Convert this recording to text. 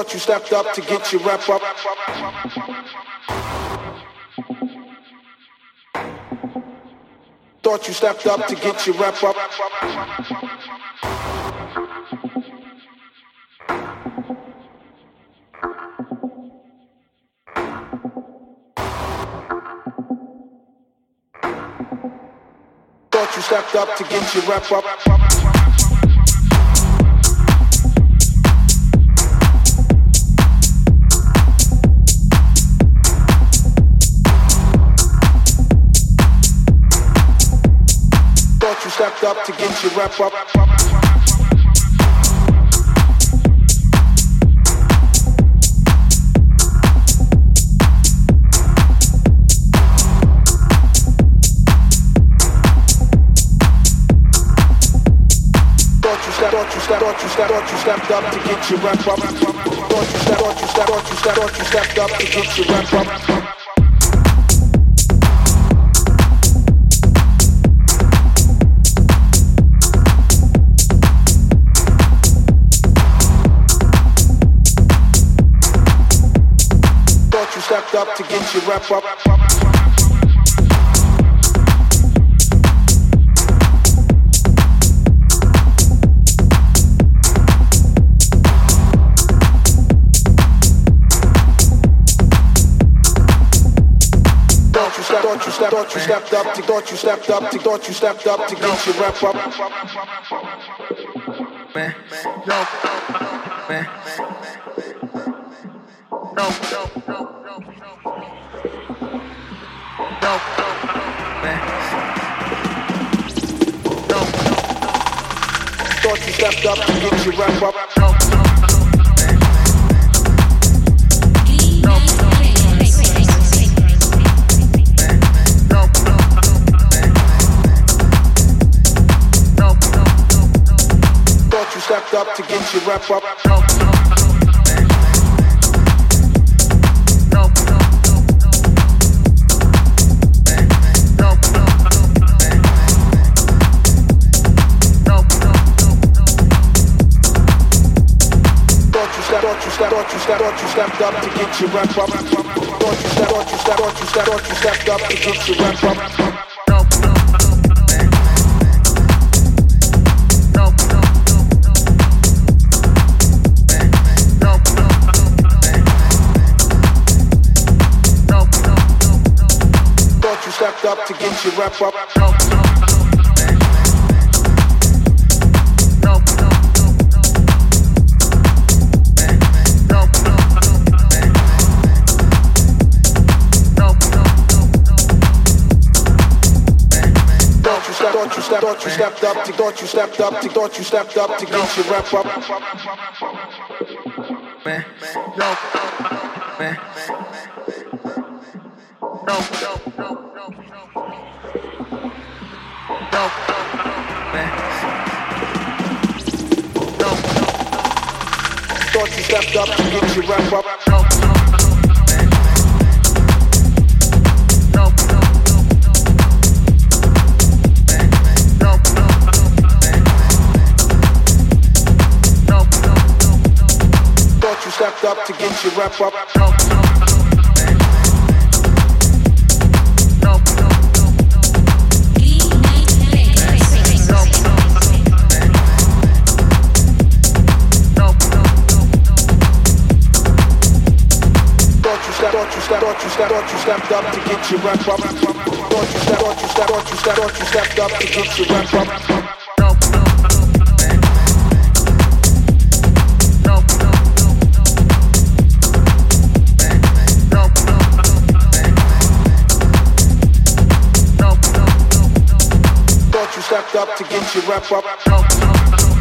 Thought you stepped up to get your rep up. Thought you stepped up to get your rep up. Thought you stepped up to get your rep up. Stepped up to get your rep up. You you thought you stepped, thought you stepped up to get your rep up. Thought you stepped, thought you stepped, thought you stepped, thought you stepped up to get your rep up. Stepped up to get your rep up. Thought you stepped, up to, thought you stepped up to, thought you stepped up to get your rep up. Man, man, man, no, no, no. Thought you stepped up to get you stepped up to get your rep up. Thought you stepped, up to get your rep up. Thought you stepped, thought you stepped, up to get up. Thought you stepped, up to, thought you stepped up to, thought you stepped up to get your rep up. Man, no, man, no, no, man, thought you stepped up to get your rep up. Up to get your rep up. Thought you stepped, thought you stepped, up to get your rep up. Thought you stepped, thought you stepped, thought you stepped, thought you stepped up to get your rep up. you stepped up to get your rep up.